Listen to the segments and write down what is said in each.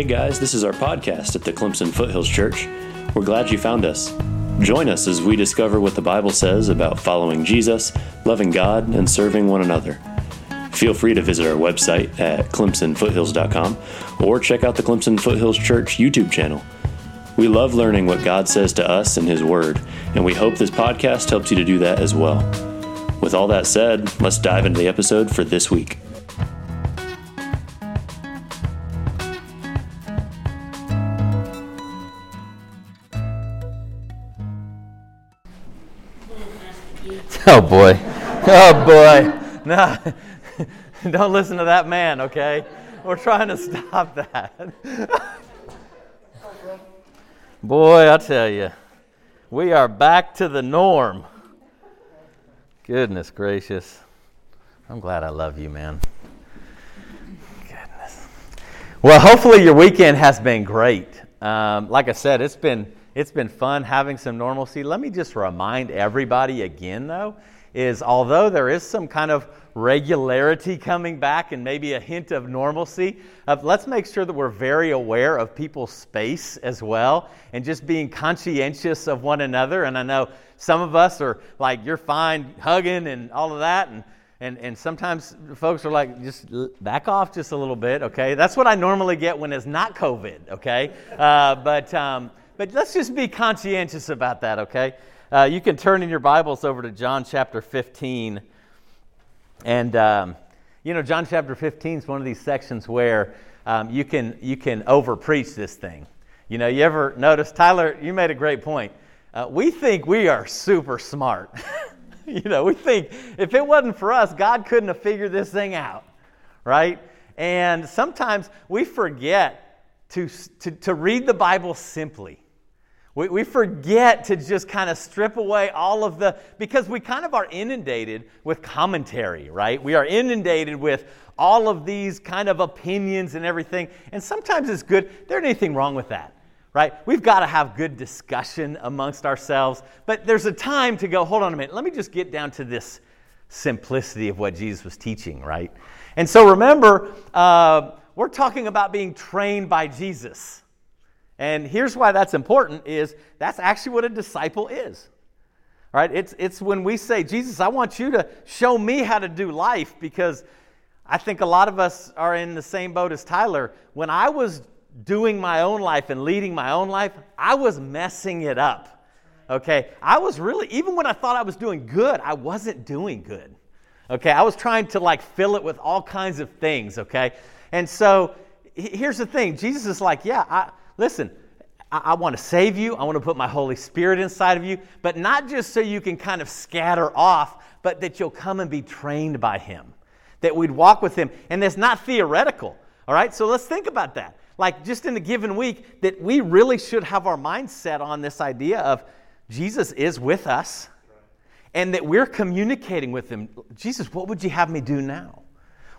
Hey guys, this is our podcast at the Clemson Foothills Church. We're glad you found us. Join us as we discover what the Bible says about following Jesus, loving God, and serving one another. Feel free to visit our website at clemsonfoothills.com or check out the Clemson Foothills Church YouTube channel. We love learning what God says to us in His Word, and we hope this podcast helps you to do that as well. With all that said, let's dive into the episode for this week. Boy. Oh boy. No. Don't listen to that man, okay? We're trying to stop that. Boy, I tell you, we are back to the norm. Goodness gracious. I'm glad I love you, man. Goodness. Well, hopefully your weekend has been great. Um, like I said, it's been it's been fun having some normalcy. Let me just remind everybody again, though, is although there is some kind of regularity coming back and maybe a hint of normalcy, uh, let's make sure that we're very aware of people's space as well and just being conscientious of one another. And I know some of us are like, you're fine hugging and all of that. And, and, and sometimes folks are like, just back off just a little bit, okay? That's what I normally get when it's not COVID, okay? Uh, but, um, but let's just be conscientious about that, okay? Uh, you can turn in your Bibles over to John chapter 15. And, um, you know, John chapter 15 is one of these sections where um, you can, you can over preach this thing. You know, you ever notice, Tyler, you made a great point. Uh, we think we are super smart. you know, we think if it wasn't for us, God couldn't have figured this thing out, right? And sometimes we forget to, to, to read the Bible simply. We, we forget to just kind of strip away all of the, because we kind of are inundated with commentary, right? We are inundated with all of these kind of opinions and everything. And sometimes it's good. There's anything wrong with that, right? We've got to have good discussion amongst ourselves. But there's a time to go, hold on a minute, let me just get down to this simplicity of what Jesus was teaching, right? And so remember, uh, we're talking about being trained by Jesus. And here's why that's important is that's actually what a disciple is. Right? It's, it's when we say, Jesus, I want you to show me how to do life because I think a lot of us are in the same boat as Tyler. When I was doing my own life and leading my own life, I was messing it up. Okay? I was really, even when I thought I was doing good, I wasn't doing good. Okay? I was trying to like fill it with all kinds of things. Okay? And so here's the thing Jesus is like, yeah, I, Listen, I, I want to save you. I want to put my Holy Spirit inside of you, but not just so you can kind of scatter off, but that you'll come and be trained by Him, that we'd walk with Him. And that's not theoretical, all right? So let's think about that. Like just in a given week, that we really should have our mindset on this idea of Jesus is with us and that we're communicating with Him. Jesus, what would you have me do now?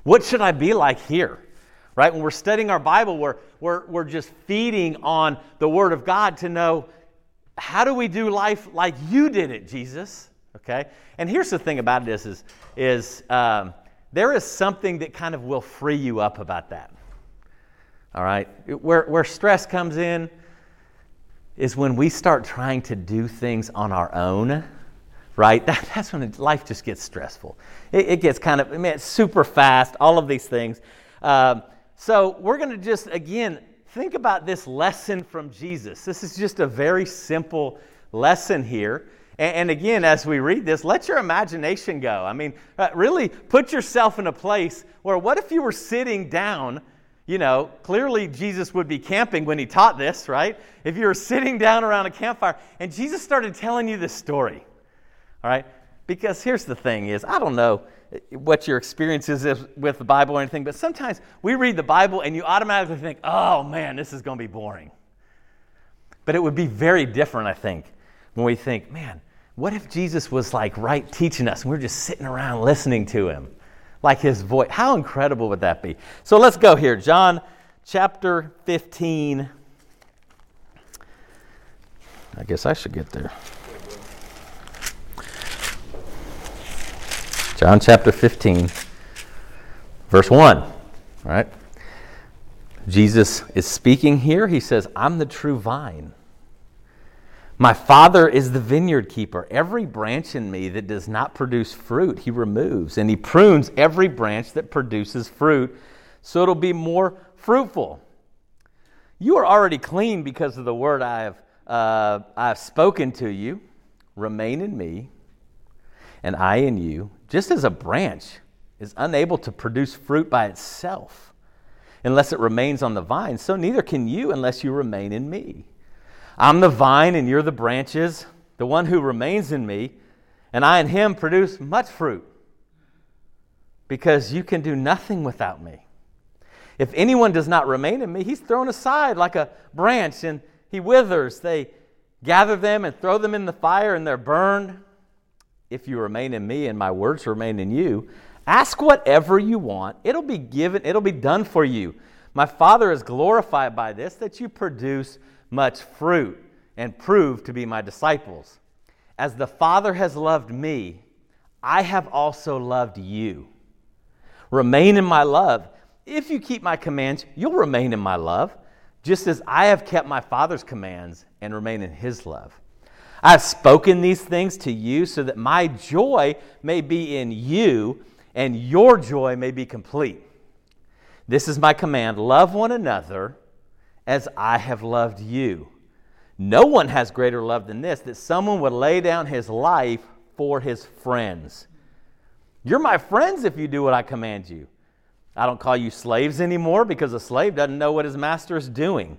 What should I be like here? Right? When we're studying our Bible, we're, we're, we're just feeding on the Word of God to know how do we do life like you did it, Jesus? Okay? And here's the thing about this is, is um, there is something that kind of will free you up about that. All right? Where, where stress comes in is when we start trying to do things on our own, right? That, that's when life just gets stressful. It, it, gets kind of, I mean, it's super fast, all of these things. Um, so we're going to just, again, think about this lesson from Jesus. This is just a very simple lesson here. And, again, as we read this, let your imagination go. I mean, uh, really put yourself in a place where what if you were sitting down? You know, clearly Jesus would be camping when he taught this, right? If you were sitting down around a campfire and Jesus started telling you this story, all right? Because here's the thing is, I don't know what your experience is with the Bible or anything, but sometimes we read the Bible and you automatically think, oh man, this is going to be boring. But it would be very different, I think, when we think, man, what if Jesus was like right teaching us and we're just sitting around listening to him? Like his voice. How incredible would that be? So let's go here. John chapter 15. I guess I should get there. John chapter 15, verse 1. All right? Jesus is speaking here. He says, I'm the true vine. My Father is the vineyard keeper. Every branch in me that does not produce fruit, he removes, and he prunes every branch that produces fruit so it'll be more fruitful. You are already clean because of the word I have, uh, I have spoken to you. Remain in me, and I in you, just as a branch is unable to produce fruit by itself unless it remains on the vine, so neither can you unless you remain in me. I'm the vine, and you're the branches. The one who remains in me, and I and him produce much fruit because you can do nothing without me. If anyone does not remain in me, he's thrown aside like a branch and he withers. They gather them and throw them in the fire and they're burned. If you remain in me and my words remain in you, ask whatever you want. It'll be given, it'll be done for you. My Father is glorified by this, that you produce much fruit and prove to be my disciples. As the Father has loved me, I have also loved you. Remain in my love. If you keep my commands, you'll remain in my love, just as I have kept my Father's commands and remain in his love. I have spoken these things to you so that my joy may be in you and your joy may be complete. This is my command love one another as I have loved you. No one has greater love than this that someone would lay down his life for his friends. You're my friends if you do what I command you. I don't call you slaves anymore because a slave doesn't know what his master is doing.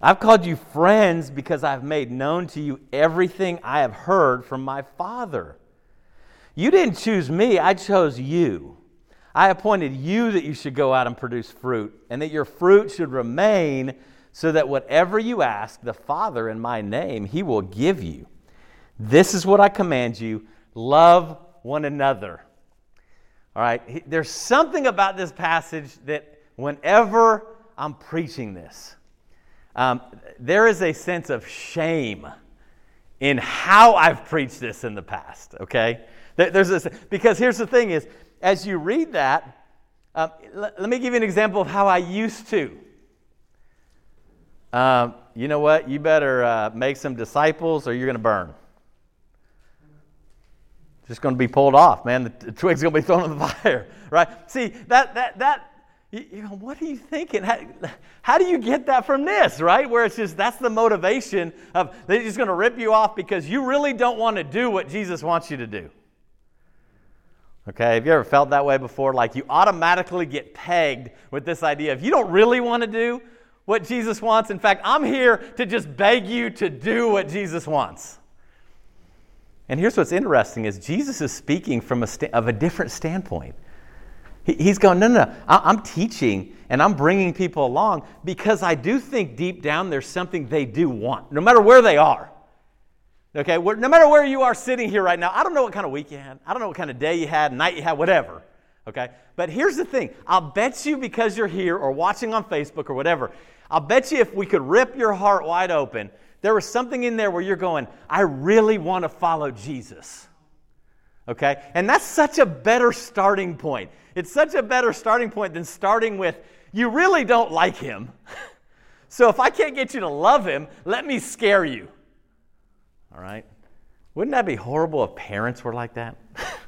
I've called you friends because I've made known to you everything I have heard from my Father. You didn't choose me, I chose you. I appointed you that you should go out and produce fruit, and that your fruit should remain, so that whatever you ask the Father in my name, he will give you. This is what I command you love one another. All right, there's something about this passage that whenever I'm preaching this, um, there is a sense of shame in how I've preached this in the past, okay? There's this, because here's the thing is, as you read that, um, let, let, me give you an example of how I used to. Um, you know what? You better uh, make some disciples or you're going to burn just going to be pulled off, man. The, the twig's going to be thrown in the fire, right? See, that, that, that, you, know, what are you thinking? How, how, do you get that from this, right? Where it's just, that's the motivation of, they're just going to rip you off because you really don't want to do what Jesus wants you to do. Okay, have you ever felt that way before? Like you automatically get pegged with this idea of you don't really want to do what Jesus wants. In fact, I'm here to just beg you to do what Jesus wants. And here's what's interesting is Jesus is speaking from a sta- of a different standpoint. He, he's going, no, no, no, I'm teaching and I'm bringing people along because I do think deep down there's something they do want, no matter where they are. Okay, no matter where you are sitting here right now, I don't know what kind of week you had, I don't know what kind of day you had, night you had, whatever. Okay, but here's the thing I'll bet you because you're here or watching on Facebook or whatever, I'll bet you if we could rip your heart wide open there was something in there where you're going, I really want to follow Jesus. Okay? And that's such a better starting point. It's such a better starting point than starting with, you really don't like him. so if I can't get you to love him, let me scare you. All right? Wouldn't that be horrible if parents were like that?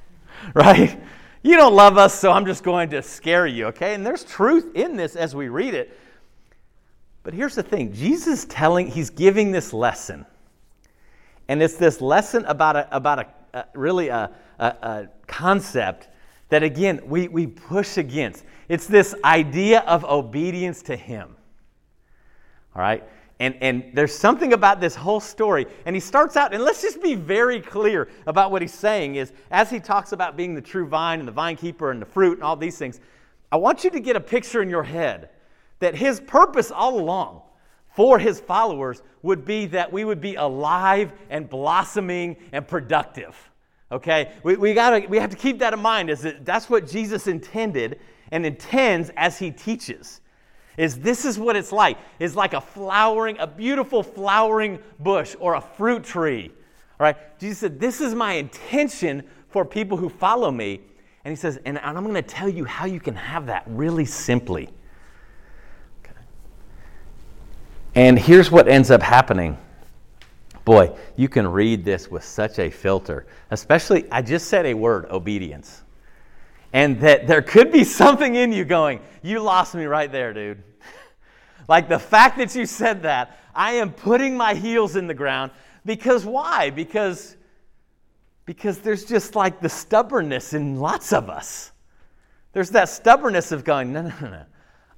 right? You don't love us, so I'm just going to scare you, okay? And there's truth in this as we read it. But here's the thing Jesus telling, he's giving this lesson. And it's this lesson about a, about a, really a, a, a concept that, again, we, we push against. It's this idea of obedience to him. All right? And, and there's something about this whole story. And he starts out, and let's just be very clear about what he's saying is as he talks about being the true vine and the vine keeper and the fruit and all these things, I want you to get a picture in your head that his purpose all along for his followers would be that we would be alive and blossoming and productive. Okay? We, we, gotta, we have to keep that in mind. Is that that's what Jesus intended and intends as he teaches. Is this is what it's like. It's like a flowering, a beautiful flowering bush or a fruit tree. All right? Jesus said, This is my intention for people who follow me. And he says, and I'm going to tell you how you can have that really simply. And here's what ends up happening. Boy, you can read this with such a filter, especially, I just said a word obedience. And that there could be something in you going, You lost me right there, dude. like the fact that you said that, I am putting my heels in the ground. Because why? Because, because there's just like the stubbornness in lots of us. There's that stubbornness of going, No, no, no, no.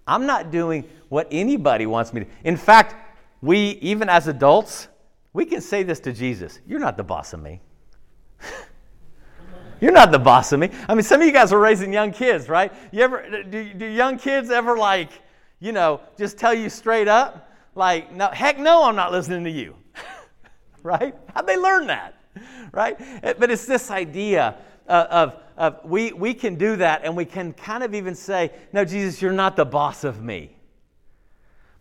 I'm not doing what anybody wants me to. In fact, we, even as adults, we can say this to Jesus You're not the boss of me. You're not the boss of me. I mean, some of you guys are raising young kids, right? You ever do, do young kids ever like, you know, just tell you straight up, like, no, heck no, I'm not listening to you. right? How'd they learn that? Right? But it's this idea of, of we, we can do that and we can kind of even say, no, Jesus, you're not the boss of me.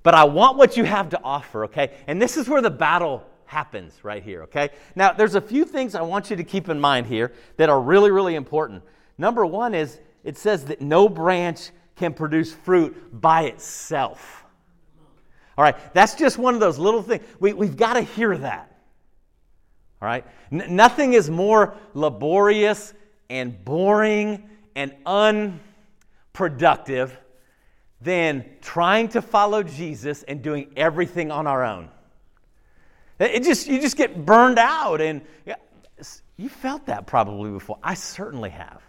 But I want what you have to offer, okay? And this is where the battle happens right here, okay? Now, there's a few things I want you to keep in mind here that are really, really important. Number one is it says that no branch can produce fruit by itself. All right, that's just one of those little things. We, we've got to hear that. All right, N- nothing is more laborious and boring and unproductive than trying to follow Jesus and doing everything on our own. It just you just get burned out, and you felt that probably before. I certainly have.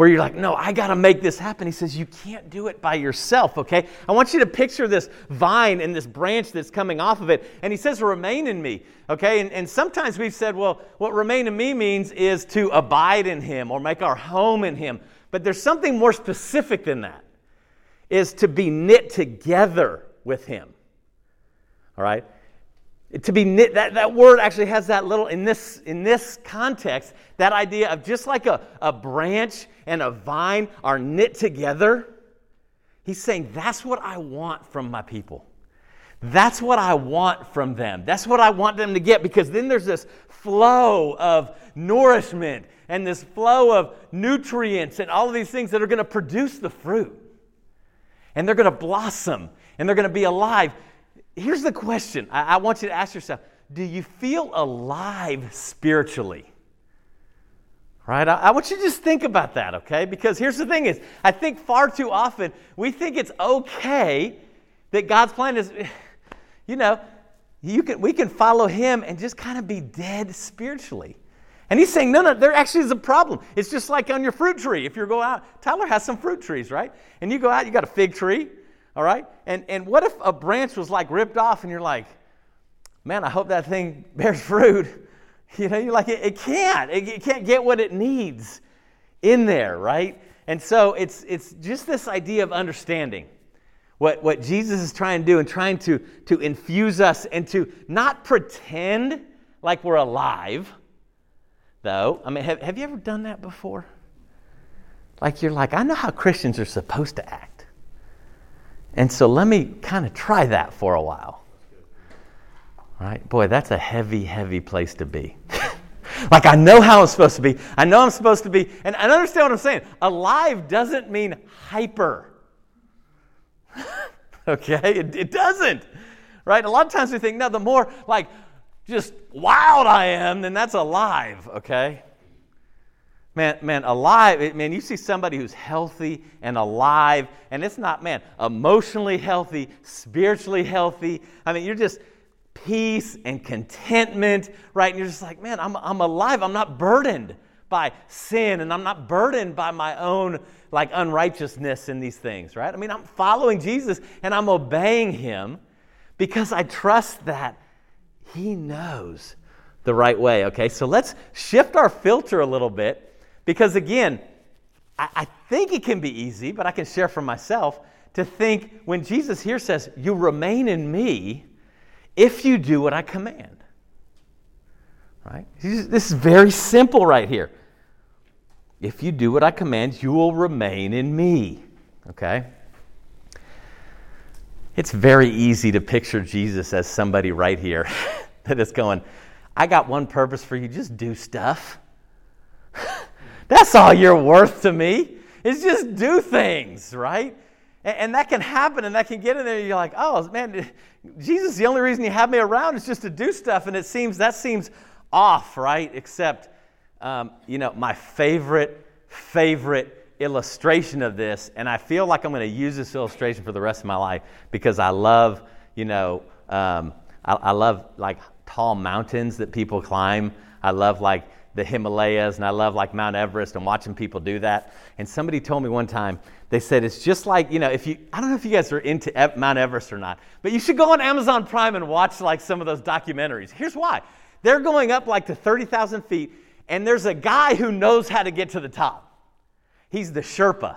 Where you're like, no, I got to make this happen. He says, you can't do it by yourself, okay? I want you to picture this vine and this branch that's coming off of it. And he says, remain in me, okay? And, and sometimes we've said, well, what remain in me means is to abide in him or make our home in him. But there's something more specific than that, is to be knit together with him, all right? To be knit that, that word actually has that little in this in this context that idea of just like a, a branch and a vine are knit together he's saying that's what i want from my people. That's what i want from them. That's what i want them to get because then there's this flow of nourishment and this flow of nutrients and all of these things that are going to produce the fruit. And they're going to blossom and they're going to be alive here's the question I, I want you to ask yourself Do you feel alive spiritually? Right? I, I, want you to just think about that, okay? Because here's the thing is, I think far too often we think it's okay that God's plan is, you know, you can, we can follow him and just kind of be dead spiritually. And he's saying, no, no, there actually is a problem. It's just like on your fruit tree. If you go out, Tyler has some fruit trees, right? And you go out, you got a fig tree, all right? And, and what if a branch was like ripped off and you're like, man, I hope that thing bears fruit. You know, you're like, it, it can't. It, it can't get what it needs in there, right? And so it's, it's just this idea of understanding what, what Jesus is trying to do and trying to, to infuse us and to not pretend like we're alive, though. I mean, have, have you ever done that before? Like you're like, I know how Christians are supposed to act. And so let me kind of try that for a while. Right? Boy, that's a heavy, heavy place to be. like, I know how I'm supposed to be. I know I'm supposed to be. And I understand what I'm saying. Alive doesn't mean hyper. okay? It, it doesn't. Right? A lot of times we think, no, the more like just wild I am, then that's alive. Okay? Man, man, alive, man, you see somebody who's healthy and alive, and it's not, man, emotionally healthy, spiritually healthy. I mean, you're just peace and contentment, right? And you're just like, man, I'm, I'm alive. I'm not burdened by sin, and I'm not burdened by my own, like, unrighteousness in these things, right? I mean, I'm following Jesus and I'm obeying him because I trust that he knows the right way, okay? So let's shift our filter a little bit because again, I, I think it can be easy, but I can share from myself to think when Jesus here says, You remain in me if you do what I command. Right? This is very simple right here. If you do what I command, you will remain in me. Okay? It's very easy to picture Jesus as somebody right here that is going, I got one purpose for you, just do stuff. That's all you're worth to me. Is just do things, right? And, and that can happen and that can get in there. You're like, oh, man, Jesus, the only reason you have me around is just to do stuff. And it seems, that seems off, right? Except, um, you know, my favorite, favorite illustration of this, and I feel like I'm going to use this illustration for the rest of my life because I love, you know, um, I, I love like tall mountains that people climb. I love like the Himalayas and I love like Mount Everest and watching people do that. And somebody told me one time, they said it's just like, you know, if you, I don't know if you guys are into Mount Everest or not, but you should go on Amazon Prime and watch like some of those documentaries. Here's why they're going up like to 30,000 feet, and there's a guy who knows how to get to the top. He's the Sherpa.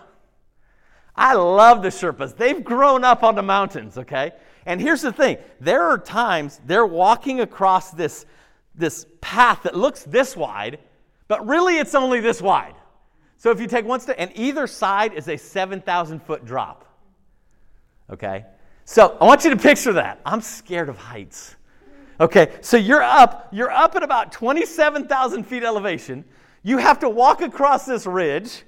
I love the Sherpas. They've grown up on the mountains, okay? And here's the thing there are times they're walking across this, this path that looks this wide, but really it's only this wide. So if you take one step, and either side is a 7,000 foot drop. Okay? So I want you to picture that. I'm scared of heights. Okay, so you're up, you're up at about 27,000 feet elevation. You have to walk across this ridge.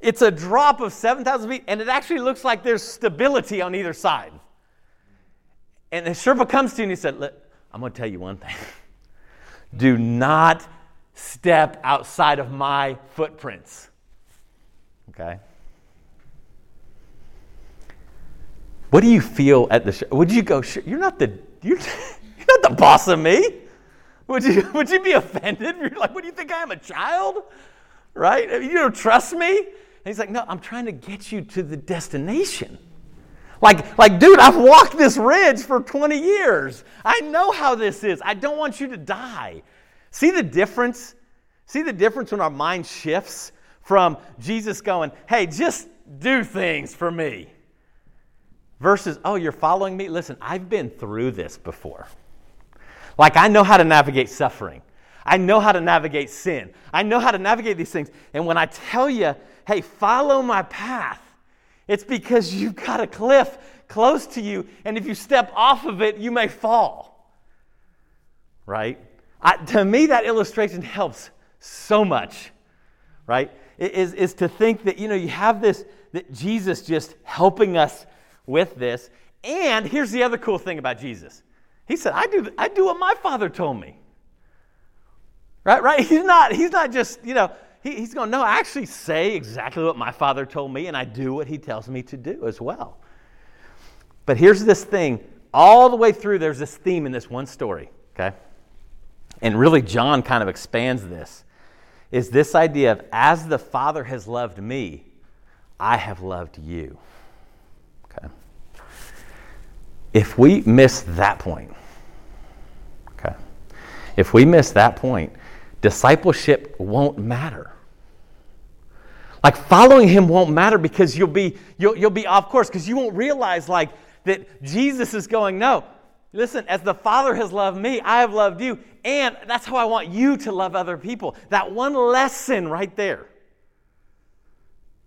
It's a drop of 7,000 feet, and it actually looks like there's stability on either side. And the Sherpa comes to you and he said, I'm going to tell you one thing. Do not step outside of my footprints. Okay? What do you feel at the show? Would you go, you're not the, you're, you're not the boss of me? Would you, would you be offended? You're like, what do you think I am, a child? Right? You don't trust me? And he's like, no, I'm trying to get you to the destination. Like, like, dude, I've walked this ridge for 20 years. I know how this is. I don't want you to die. See the difference? See the difference when our mind shifts from Jesus going, hey, just do things for me, versus, oh, you're following me? Listen, I've been through this before. Like, I know how to navigate suffering. I know how to navigate sin. I know how to navigate these things. And when I tell you, hey, follow my path, it's because you've got a cliff close to you, and if you step off of it, you may fall. Right? I, to me, that illustration helps so much. Right? Is, is to think that, you know, you have this, that Jesus just helping us with this. And here's the other cool thing about Jesus. He said, I do, I do what my father told me. Right? Right? He's not, he's not just, you know, he, he's going, no, I actually say exactly what my father told me, and I do what he tells me to do as well. But here's this thing all the way through, there's this theme in this one story, okay? And really, John kind of expands this is this idea of as the Father has loved me, I have loved you. Okay? If we miss that point, okay, if we miss that point, discipleship won't matter. Like following him won't matter because you'll be you'll, you'll be off course because you won't realize like that Jesus is going, no, listen, as the Father has loved me, I have loved you, and that's how I want you to love other people. That one lesson right there.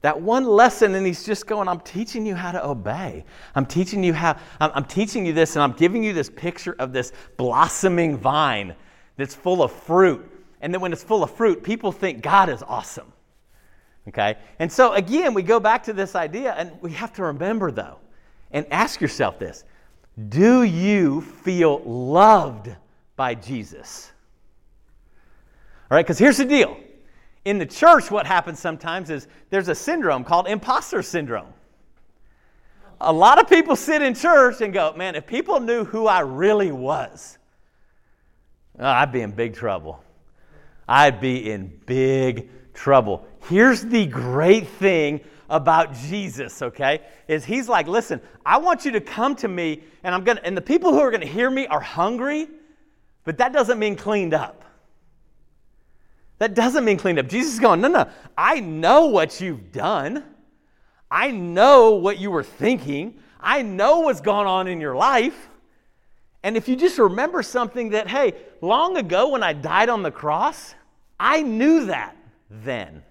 That one lesson, and he's just going, I'm teaching you how to obey. I'm teaching you how, I'm, I'm teaching you this, and I'm giving you this picture of this blossoming vine that's full of fruit. And then when it's full of fruit, people think God is awesome. Okay? And so again, we go back to this idea, and we have to remember though, and ask yourself this Do you feel loved by Jesus? All right, because here's the deal. In the church, what happens sometimes is there's a syndrome called imposter syndrome. A lot of people sit in church and go, man, if people knew who I really was, oh, I'd be in big trouble. I'd be in big trouble. Here's the great thing about Jesus, okay? Is he's like, listen, I want you to come to me, and I'm gonna, and the people who are gonna hear me are hungry, but that doesn't mean cleaned up. That doesn't mean cleaned up. Jesus is going, no, no, I know what you've done. I know what you were thinking. I know what's gone on in your life. And if you just remember something that, hey, long ago when I died on the cross, I knew that then.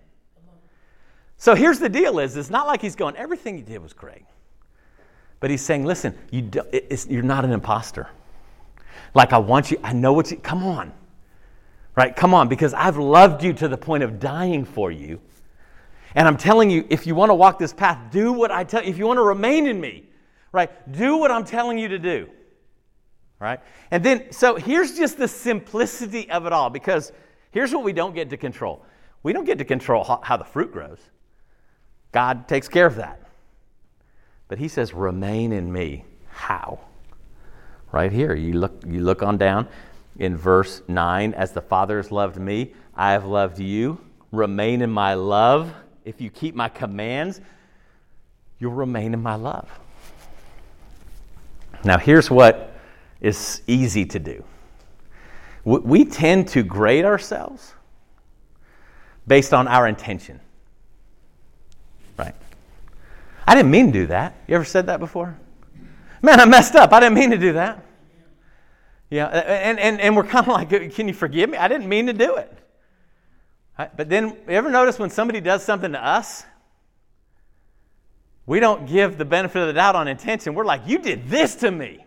So here's the deal is it's not like he's going, everything you did was great. But he's saying, listen, you you're not an imposter. Like I want you, I know what you, come on. Right, come on, because I've loved you to the point of dying for you. And I'm telling you, if you want to walk this path, do what I tell you. If you want to remain in me, right, do what I'm telling you to do. Right? And then, so here's just the simplicity of it all because here's what we don't get to control we don't get to control how, the fruit grows, God takes care of that. But He says, remain in me. How? Right here, you look, you look on down in verse 9 as the Father has loved me, I have loved you. Remain in my love. If you keep my commands, you'll remain in my love. Now, here's what is easy to do we tend to grade ourselves based on our intention. Right? I didn't mean to do that. You ever said that before? Man, I messed up. I didn't mean to do that. Yeah, and, and, and we're kind of like, can you forgive me? I didn't mean to do it. But then, you ever notice when somebody does something to us, we don't give the benefit of the doubt on intention. We're like, you did this to me.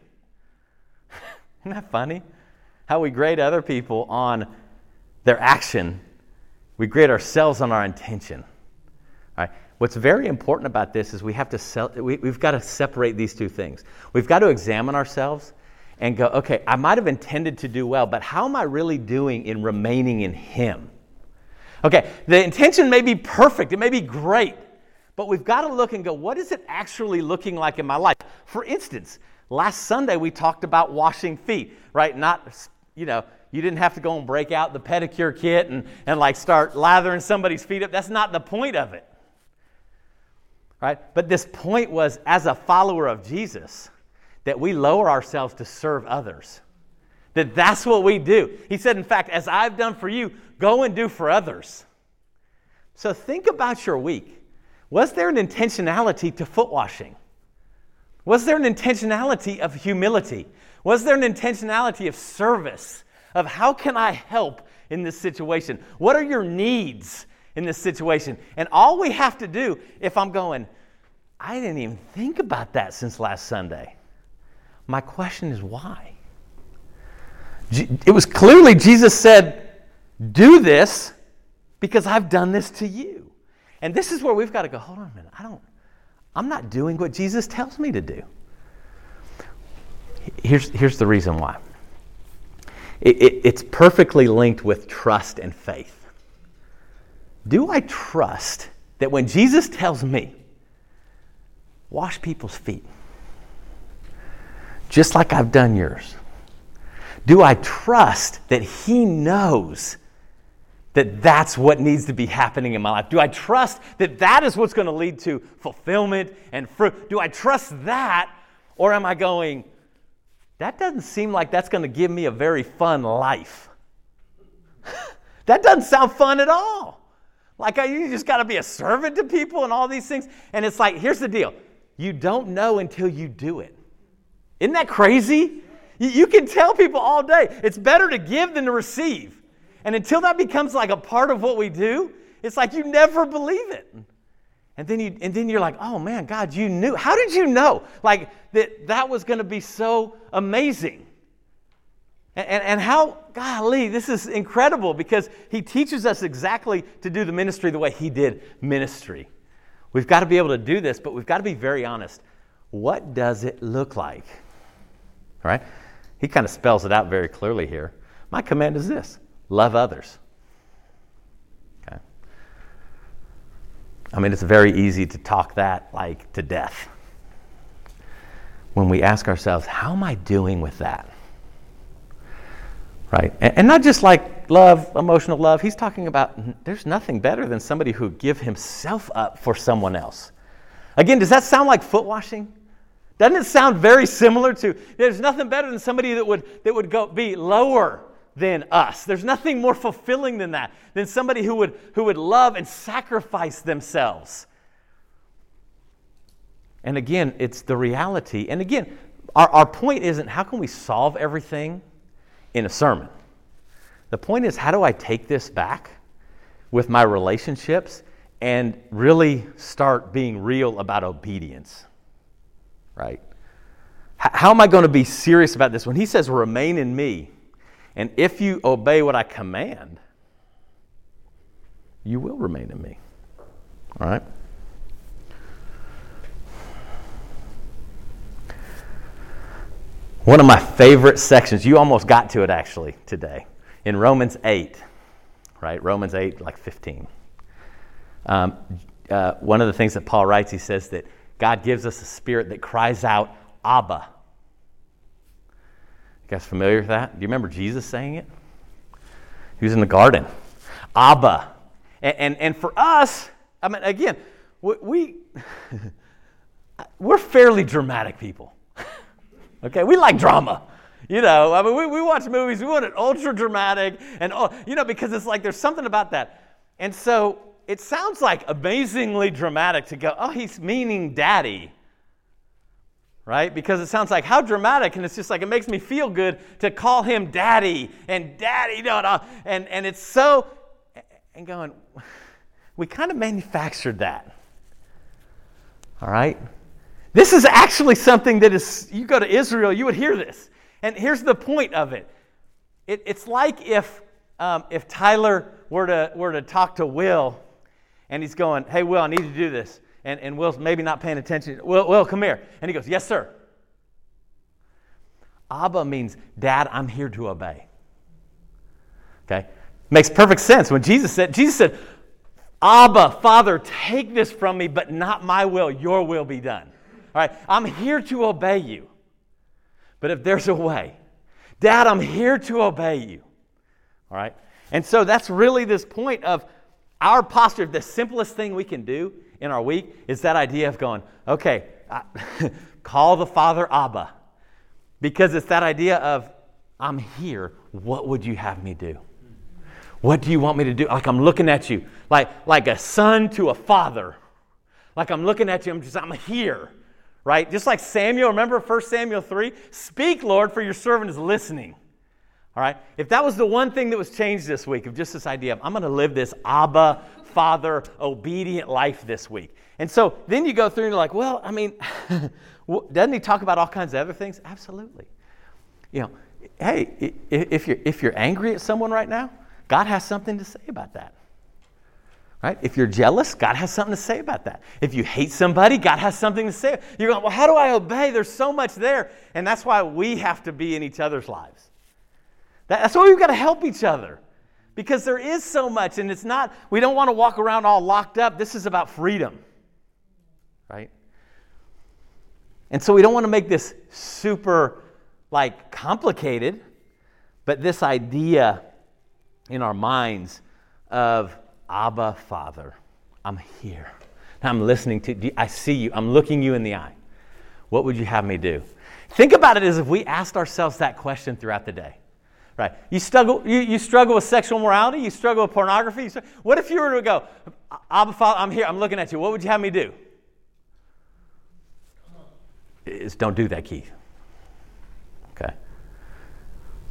Isn't that funny? How we grade other people on their action, we grade ourselves on our intention. All right? What's very important about this is we have to sell, we, we've got to separate these two things. We've got to examine ourselves and go, okay, I might have intended to do well, but how am I really doing in remaining in Him? Okay, the intention may be perfect, it may be great, but we've got to look and go, what is it actually looking like in my life? For instance, last Sunday we talked about washing feet, right? Not, you know, you didn't have to go and break out the pedicure kit and, and like start lathering somebody's feet up. That's not the point of it. Right? But this point was as a follower of Jesus, that we lower ourselves to serve others. That that's what we do. He said, in fact, as I've done for you, go and do for others. So think about your week. Was there an intentionality to foot washing? Was there an intentionality of humility? Was there an intentionality of service? Of how can I help in this situation? What are your needs in this situation? And all we have to do, if I'm going, I didn't even think about that since last Sunday. My question is why? It was clearly Jesus said, Do this because I've done this to you. And this is where we've got to go, hold on a minute. I don't, I'm not doing what Jesus tells me to do. Here's, here's the reason why it, it, it's perfectly linked with trust and faith. Do I trust that when Jesus tells me, wash people's feet, just like I've done yours? Do I trust that He knows that that's what needs to be happening in my life? Do I trust that that is what's going to lead to fulfillment and fruit? Do I trust that? Or am I going, that doesn't seem like that's going to give me a very fun life? that doesn't sound fun at all. Like, you just got to be a servant to people and all these things. And it's like, here's the deal you don't know until you do it. Isn't that crazy? You can tell people all day it's better to give than to receive. And until that becomes like a part of what we do, it's like you never believe it. And then, you, and then you're like, oh man, God, you knew. How did you know? Like that that was going to be so amazing. And, and, and how, golly, this is incredible because he teaches us exactly to do the ministry the way he did ministry. We've got to be able to do this, but we've got to be very honest. What does it look like? All right? He kind of spells it out very clearly here. My command is this love others. I mean, it's very easy to talk that like to death. When we ask ourselves, how am I doing with that? Right? And, and not just like love, emotional love. He's talking about there's nothing better than somebody who give himself up for someone else. Again, does that sound like foot washing? Doesn't it sound very similar to there's nothing better than somebody that would, that would go be lower than us. There's nothing more fulfilling than that, than somebody who would, who would love and sacrifice themselves. And again, it's the reality. And again, our, our point isn't how can we solve everything in a sermon? The point is, how do I take this back with my relationships and really start being real about obedience? right? How am I going to be serious about this? When he says, remain in me, and if you obey what I command, you will remain in me. All right? One of my favorite sections, you almost got to it actually today, in Romans 8, right? Romans 8, like 15. Um, uh, one of the things that Paul writes, he says that God gives us a spirit that cries out, Abba. You guys familiar with that? Do you remember Jesus saying it? He was in the garden. Abba. And, and, and for us, I mean, again, we, we we're fairly dramatic people. okay, we like drama. You know, I mean, we, we watch movies, we want it ultra dramatic, and, you know, because it's like there's something about that. And so it sounds like amazingly dramatic to go, oh, he's meaning daddy. Right? Because it sounds like how dramatic, and it's just like it makes me feel good to call him daddy and daddy, no, no. And, and it's so, and going, we kind of manufactured that. All right? This is actually something that is, you go to Israel, you would hear this. And here's the point of it, it it's like if, um, if Tyler were to, were to talk to Will and he's going, Hey, Will, I need to do this. And, and Will's maybe not paying attention. Will, Will, come here. And he goes, Yes, sir. Abba means, Dad, I'm here to obey. Okay? Makes perfect sense. When Jesus said, Jesus said, Abba, Father, take this from me, but not my will, your will be done. All right? I'm here to obey you. But if there's a way, Dad, I'm here to obey you. All right? And so that's really this point of our posture, the simplest thing we can do in our week is that idea of going, okay, I, call the Father Abba. Because it's that idea of, I'm here. What would you have me do? What do you want me to do? Like I'm looking at you, like, like a son to a father. Like I'm looking at you, I'm just, I'm here, right? Just like Samuel, remember 1 Samuel 3? Speak, Lord, for your servant is listening. All right? If that was the one thing that was changed this week, of just this idea of I'm going to live this Abba, Father, obedient life this week. And so then you go through and you're like, well, I mean, doesn't he talk about all kinds of other things? Absolutely. You know, hey, if you're, if you're angry at someone right now, God has something to say about that. Right? If you're jealous, God has something to say about that. If you hate somebody, God has something to say. You're going, well, how do I obey? There's so much there. And that's why we have to be in each other's lives. That's why we've got to help each other because there is so much, and it's not, we don't want to walk around all locked up. This is about freedom, right? And so we don't want to make this super, like, complicated, but this idea in our minds of Abba, Father, I'm here. I'm listening to you. I see you. I'm looking you in the eye. What would you have me do? Think about it as if we asked ourselves that question throughout the day. Right. You struggle, you, you struggle with sexual morality, you struggle with pornography. what if you were to go, Abba Father, I'm here, I'm looking at you. What would you have me do? Don't do that, Keith. Okay.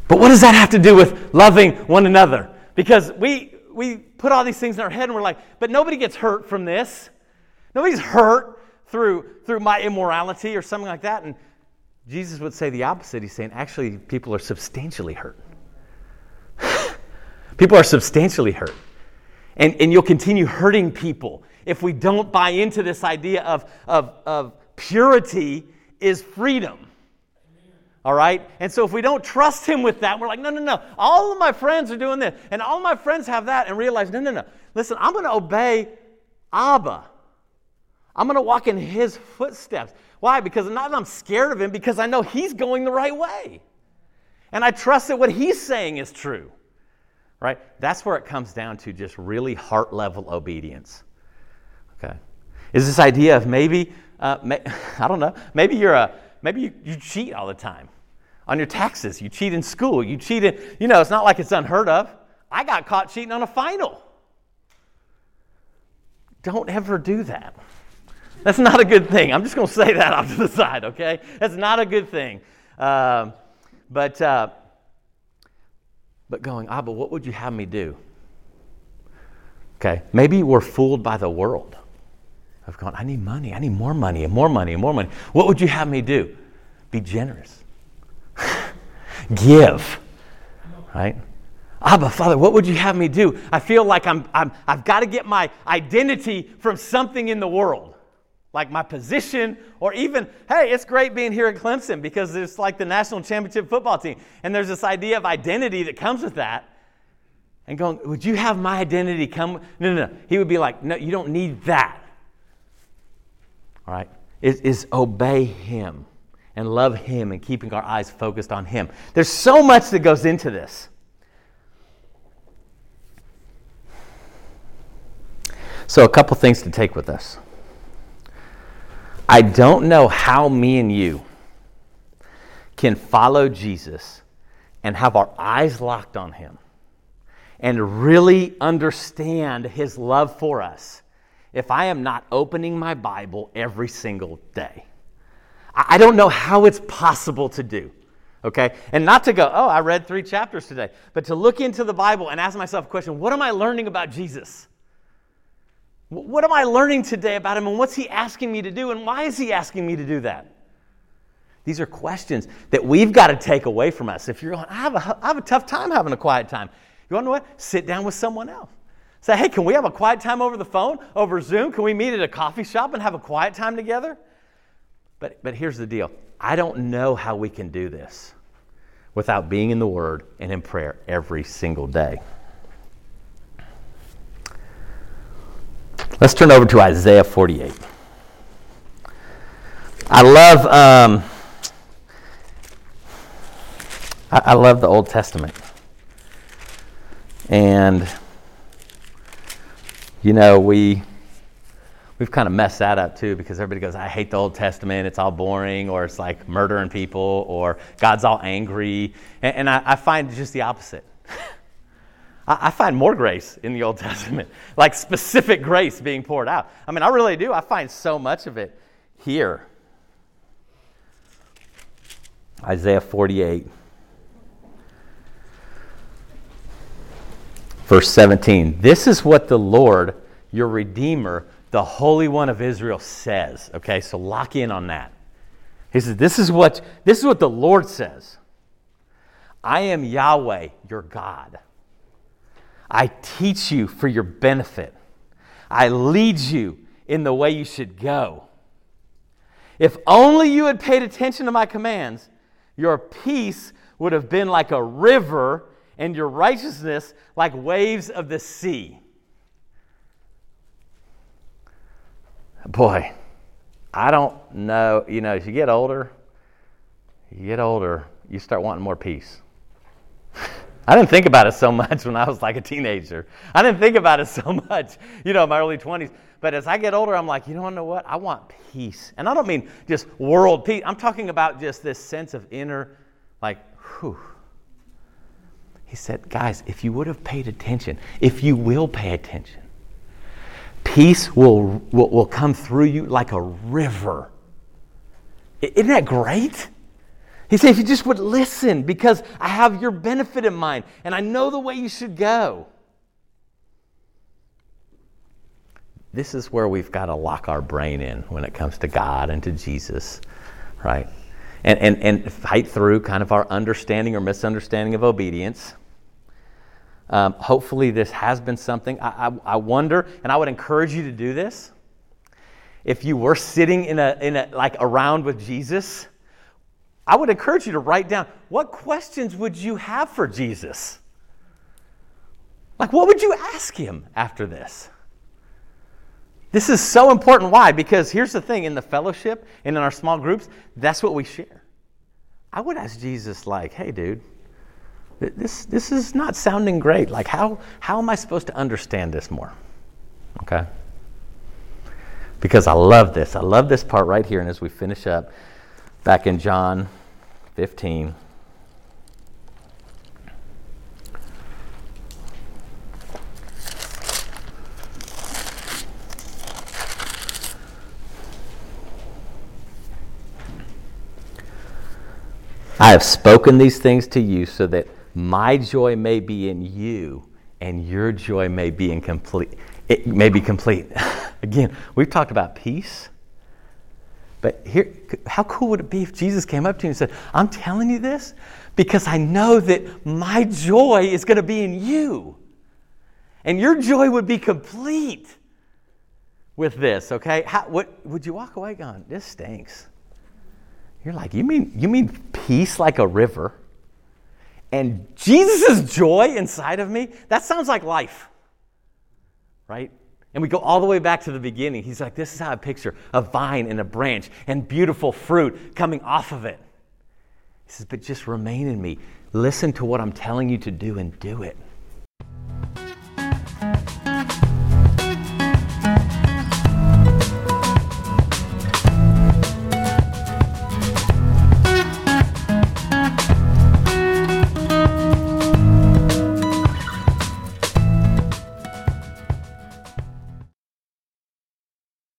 But what does that have to do with loving one another? Because we we put all these things in our head and we're like, but nobody gets hurt from this. Nobody's hurt through through my immorality or something like that. And Jesus would say the opposite. He's saying actually people are substantially hurt. People are substantially hurt. And, and you'll continue hurting people if we don't buy into this idea of, of, of purity is freedom. All right? And so if we don't trust him with that, we're like, no, no, no. All of my friends are doing this, and all my friends have that, and realize, no, no, no. Listen, I'm going to obey Abba. I'm going to walk in his footsteps. Why? Because not that I'm scared of him, because I know he's going the right way. And I trust that what he's saying is true right? That's where it comes down to just really heart level obedience. Okay, is this idea of maybe uh, may, I don't know, maybe you're a maybe you, you cheat all the time on your taxes. You cheat in school. You cheat in, you know, it's not like it's unheard of. I got caught cheating on a final. Don't ever do that. That's not a good thing. I'm just going to say that off to the side, okay? That's not a good thing. Um, but uh, but going, Abba, what would you have me do? Okay, maybe we're fooled by the world. I've gone, I need money, I need more money, and more money, and more money. What would you have me do? Be generous. Give. Right? Abba, Father, what would you have me do? I feel like I'm, I'm, I've got to get my identity from something in the world, like my position, or even, hey, it's great being here at Clemson because it's like the national championship football team. And there's this idea of identity that comes with that. And going, would you have my identity come? No, no, no. He would be like, no, you don't need that. All right? Is, is obey Him and love Him and keeping our eyes focused on Him. There's so much that goes into this. So, a couple things to take with us. I don't know how me and you can follow Jesus and have our eyes locked on Him and really understand His love for us if I am not opening my Bible every single day. I don't know how it's possible to do. Okay? And not to go, oh, I read three chapters today, but to look into the Bible and ask myself a question what am I learning about Jesus? What am I learning today about him and what's he asking me to do and why is he asking me to do that? These are questions that we've got to take away from us. If you're going, I have a, I have a tough time having a quiet time, you want to know what? Sit down with someone else. Say, hey, can we have a quiet time over the phone, over Zoom? Can we meet at a coffee shop and have a quiet time together? But, but here's the deal I don't know how we can do this without being in the Word and in prayer every single day. Let's turn over to Isaiah 48. I love, um, I, I love the Old Testament. And, you know, we, we've kind of messed that up too because everybody goes, I hate the Old Testament. It's all boring, or it's like murdering people, or God's all angry. And, and I, I find just the opposite. I, find more grace in the Old Testament, like specific grace being poured out. I mean, I really do. I find so much of it here. Isaiah 48, verse 17. This is what the Lord, your Redeemer, the Holy One of Israel, says. Okay, so lock in on that. He says, This is what, this is what the Lord says I am Yahweh, your God. I teach you for your benefit. I lead you in the way you should go. If only you had paid attention to my commands, your peace would have been like a river and your righteousness like waves of the sea. Boy, I don't know. You know, as you get older, you get older, you start wanting more peace. I didn't think about it so much when I was like a teenager. I didn't think about it so much, you know, in my early 20s. But as I get older, I'm like, you know, know what? I want peace. And I don't mean just world peace. I'm talking about just this sense of inner, like, whew. He said, guys, if you would have paid attention, if you will pay attention, peace will, will, will come through you like a river. Isn't that great? He said, if you just would listen, because I have your benefit in mind and I know the way you should go. This is where we've got to lock our brain in when it comes to God and to Jesus, right? And, and, and fight through kind of our understanding or misunderstanding of obedience. Um, hopefully, this has been something. I, I, I wonder, and I would encourage you to do this. If you were sitting in a, in a like around with Jesus, I would encourage you to write down what questions would you have for Jesus? Like, what would you ask him after this? This is so important. Why? Because here's the thing in the fellowship and in our small groups, that's what we share. I would ask Jesus, like, hey, dude, this, this is not sounding great. Like, how, how am I supposed to understand this more? Okay? Because I love this. I love this part right here. And as we finish up, back in John 15. I have spoken these things to you so that my joy may be in you and your joy may be in complete it may be complete. Again, we've talked about peace. But here, how cool would it be if Jesus came up to you and said, I'm telling you this because I know that my joy is going to be in you. And your joy would be complete with this, okay? How, what, would you walk away going, this stinks? You're like, you mean, you mean peace like a river? And Jesus' joy inside of me? That sounds like life, right? And we go all the way back to the beginning. He's like, This is how I picture a vine and a branch and beautiful fruit coming off of it. He says, But just remain in me. Listen to what I'm telling you to do and do it.